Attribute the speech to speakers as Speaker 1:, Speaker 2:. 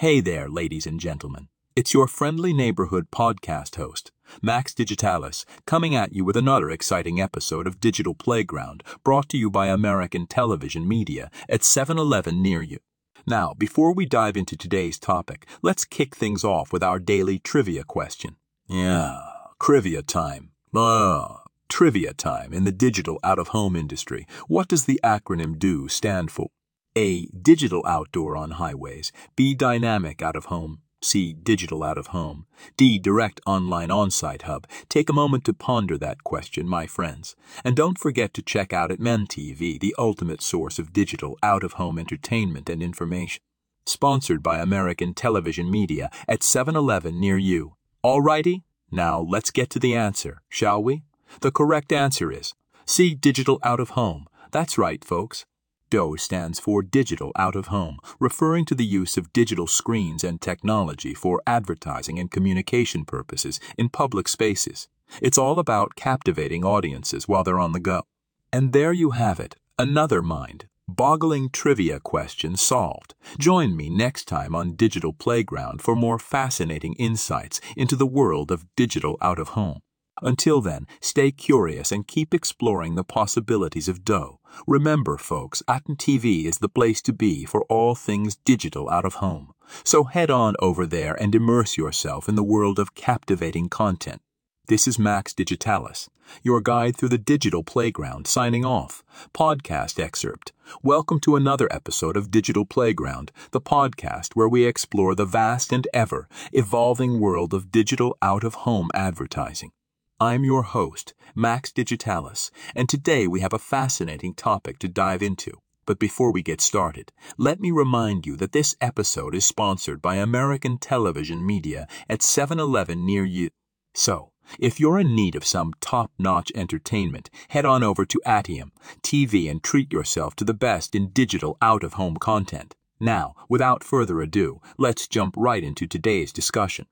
Speaker 1: Hey there, ladies and gentlemen. It's your friendly neighborhood podcast host, Max Digitalis, coming at you with another exciting episode of Digital Playground, brought to you by American Television Media at 7 Eleven near you. Now, before we dive into today's topic, let's kick things off with our daily trivia question. Yeah, trivia time. Ah, trivia time in the digital out of home industry. What does the acronym DO stand for? A. Digital outdoor on highways. B. Dynamic out of home. C. Digital out of home. D. Direct online on site hub. Take a moment to ponder that question, my friends. And don't forget to check out ATM TV, the ultimate source of digital out of home entertainment and information. Sponsored by American Television Media at 7 Eleven near you. Alrighty, now let's get to the answer, shall we? The correct answer is C. Digital out of home. That's right, folks. DO stands for Digital Out of Home, referring to the use of digital screens and technology for advertising and communication purposes in public spaces. It's all about captivating audiences while they're on the go. And there you have it, another mind boggling trivia question solved. Join me next time on Digital Playground for more fascinating insights into the world of digital out of home. Until then, stay curious and keep exploring the possibilities of DO. Remember, folks, ATM TV is the place to be for all things digital out of home. So head on over there and immerse yourself in the world of captivating content. This is Max Digitalis, your guide through the digital playground, signing off. Podcast excerpt. Welcome to another episode of Digital Playground, the podcast where we explore the vast and ever evolving world of digital out of home advertising. I'm your host, Max Digitalis, and today we have a fascinating topic to dive into. But before we get started, let me remind you that this episode is sponsored by American Television Media at 7 Eleven near you. So, if you're in need of some top notch entertainment, head on over to ATM TV and treat yourself to the best in digital out of home content. Now, without further ado, let's jump right into today's discussion.